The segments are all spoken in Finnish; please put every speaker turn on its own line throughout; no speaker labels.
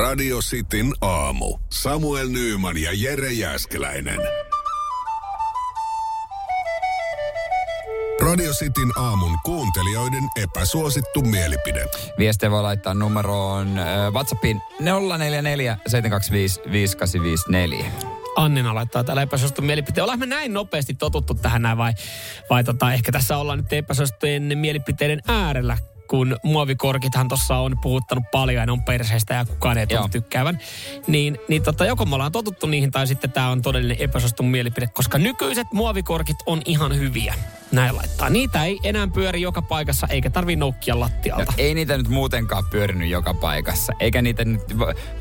Radio Cityn aamu. Samuel Nyyman ja Jere Jäskeläinen. Radio Cityn aamun kuuntelijoiden epäsuosittu mielipide.
Viestiä voi laittaa numeroon äh, WhatsAppiin 044 725 5854.
Annina laittaa täällä epäsuosittu mielipiteen. Ollaan me näin nopeasti totuttu tähän näin vai, vai tota, ehkä tässä ollaan nyt epäsuosittujen mielipiteiden äärellä, kun muovikorkithan tuossa on puhuttanut paljon ja ne on perseestä ja kukaan ei tunnu tykkäävän. Niin, niin tota, joko me ollaan totuttu niihin tai sitten tämä on todellinen epäsuosittu mielipide, koska nykyiset muovikorkit on ihan hyviä. Näin laittaa. Niitä ei enää pyöri joka paikassa eikä tarvi noukkia lattialta.
Ja ei niitä nyt muutenkaan pyörinyt joka paikassa. Eikä niitä nyt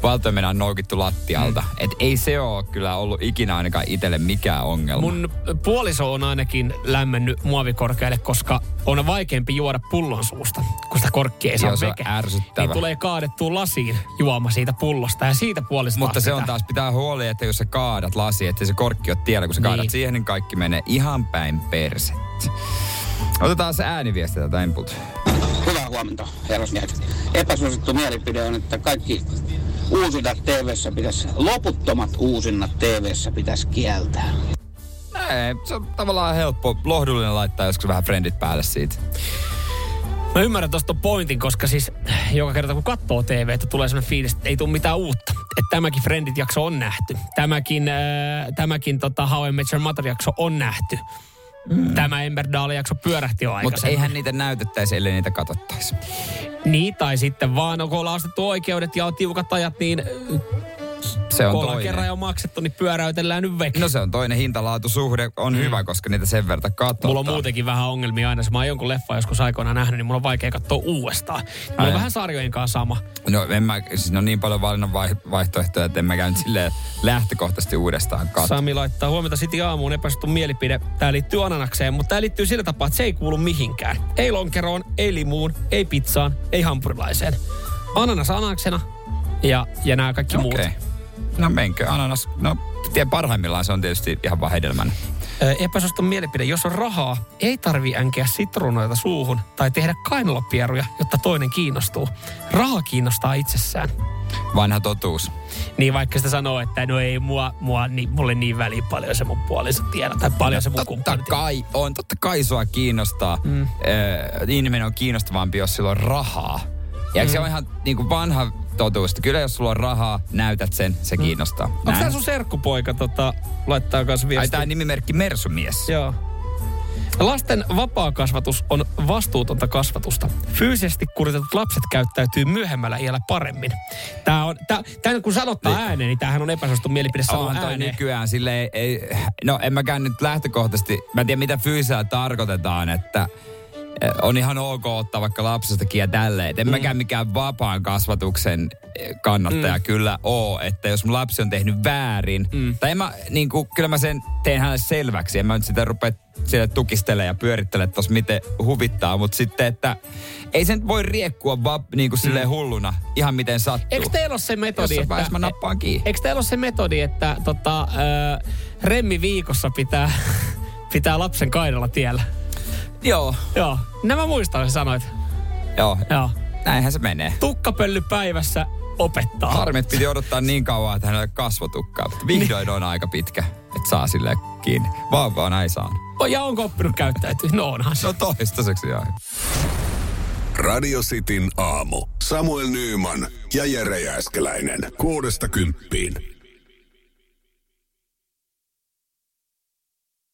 valtoimenaan noukittu lattialta. Mm. Et ei se ole kyllä ollut ikinä ainakaan itselle mikään ongelma.
Mun puoliso on ainakin lämmennyt muovikorkealle, koska on vaikeampi juoda pullon suusta, kun sitä korkkia ei saa
Joo, se on
veke.
ärsyttävä.
Niin tulee kaadettua lasiin juoma siitä pullosta ja siitä puolesta
Mutta se on taas pitää huoli, että jos sä kaadat lasi, että se korkki on tiellä. Kun sä
Niin.
kaadat siihen, niin kaikki menee ihan päin persettä. Otetaan se ääniviesti tätä input.
Hyvää huomenta, herrasmiehet. Epäsuosittu mielipide on, että kaikki uusinnat tv pitäisi, loputtomat uusinnat tv pitäisi kieltää.
Ei, se on tavallaan helppo, lohdullinen laittaa joskus vähän frendit päälle siitä.
Mä ymmärrän tuosta pointin, koska siis joka kerta kun katsoo TV, että tulee sellainen fiilis, että ei tule mitään uutta. Että tämäkin Friendit-jakso on nähty. Tämäkin, äh, tämäkin tota, How I Met Your Mother-jakso on nähty. Mm. Tämä Emberdale-jakso pyörähti jo
Mutta eihän niitä näytettäisi, ellei niitä katsottaisi.
Niin, tai sitten vaan, kun ollaan ostettu oikeudet ja on tiukat ajat, niin
Se on toinen.
kerran jo maksettu, niin pyöräytellään nyt veke.
No se on toinen hintalaatusuhde, on mm. hyvä, koska niitä sen verran katsotaan.
Mulla on muutenkin vähän ongelmia aina. Jos mä oon jonkun leffa joskus aikoinaan nähnyt, niin mulla on vaikea katsoa uudestaan. Mulla
Ai.
on vähän sarjojen kanssa sama.
No en mä, siis on niin paljon valinnan vai- vaihtoehtoja, että en mä käy nyt silleen lähtökohtaisesti uudestaan katsoa.
Sami laittaa huomenta City aamuun epäsuttu mielipide. Tää liittyy ananakseen, mutta tää liittyy sillä tapaa, että se ei kuulu mihinkään. Ei lonkeroon, ei limuun, ei pizzaan, ei hampurilaiseen. Ananas ananaksena ja, ja nämä kaikki muut.
No menkö, ananas, no tien parhaimmillaan se on tietysti ihan vaan hedelmänä.
Ö, Epäsuosittu mielipide. Jos on rahaa, ei tarvi änkeä sitruunoita suuhun tai tehdä kainalopieruja, jotta toinen kiinnostuu. Raha kiinnostaa itsessään.
Vanha totuus.
Niin vaikka sitä sanoo, että no ei mua, mua niin, mulle niin väliä paljon se mun puoliso tiedä tai paljon se mun
Totta kai on, totta kai sua kiinnostaa. Mm. Äh, ihminen on kiinnostavampi, jos sillä on rahaa. Ja mm. se on ihan niin kuin vanha totuus. Kyllä jos sulla on rahaa, näytät sen, se kiinnostaa.
Onko tää sun serkkupoika tota, laittaa kanssa
Ai
viestiä?
tää nimimerkki Mersumies.
Joo. Lasten vapaa kasvatus on vastuutonta kasvatusta. Fyysisesti kuritetut lapset käyttäytyy myöhemmällä iällä paremmin. Tää on, tää, tää kun sanottaa ääneen, niin tämähän on epäsuosittu mielipide sanoa
toi
ääneen.
nykyään silleen, ei, no en mäkään nyt lähtökohtaisesti, mä en tiedä mitä fyysisellä tarkoitetaan, että on ihan ok ottaa vaikka lapsestakin ja tälleen. En mm. mäkään mikään vapaan kasvatuksen kannattaja mm. kyllä oo, että jos mun lapsi on tehnyt väärin, mm. tai en mä, niin kuin, kyllä mä sen teen hänelle selväksi, en mä nyt sitä rupea sille tukistele ja pyörittele tos miten huvittaa, mutta sitten, että ei sen voi riekkua vaan niin kuin silleen hulluna, ihan miten sattuu.
Eikö teillä ole se metodi,
Jossain
että...
vaiheessa mä nappaan kiinni.
Eikö teillä ole se metodi, että tota, ö, remmi viikossa pitää, pitää lapsen kaidalla tiellä?
Joo,
Joo. Nämä muistan, sä sanoit.
joo,
Joo.
näinhän se menee.
Tukkapölly päivässä opettaa.
Harmi, että piti odottaa niin kauan, että hänellä kasvotukkaa. Mutta vihdoin on aika pitkä, että saa sille kiinni. Vauvaa näin saanut.
Ja onko oppinut käyttäytyä? No onhan se.
No toistaiseksi joo.
Radio Cityn aamu. Samuel Nyyman ja Jere Jäskeläinen. Kuudesta kymppiin.